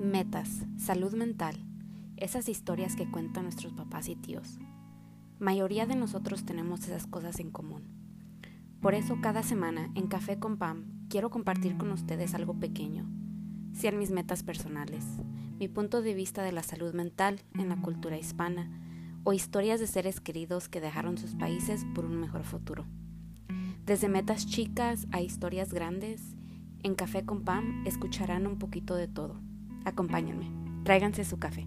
Metas, salud mental, esas historias que cuentan nuestros papás y tíos. Mayoría de nosotros tenemos esas cosas en común. Por eso cada semana en Café con Pam quiero compartir con ustedes algo pequeño. Sean mis metas personales, mi punto de vista de la salud mental en la cultura hispana o historias de seres queridos que dejaron sus países por un mejor futuro. Desde metas chicas a historias grandes, en Café con Pam escucharán un poquito de todo. Acompáñenme, tráiganse su café.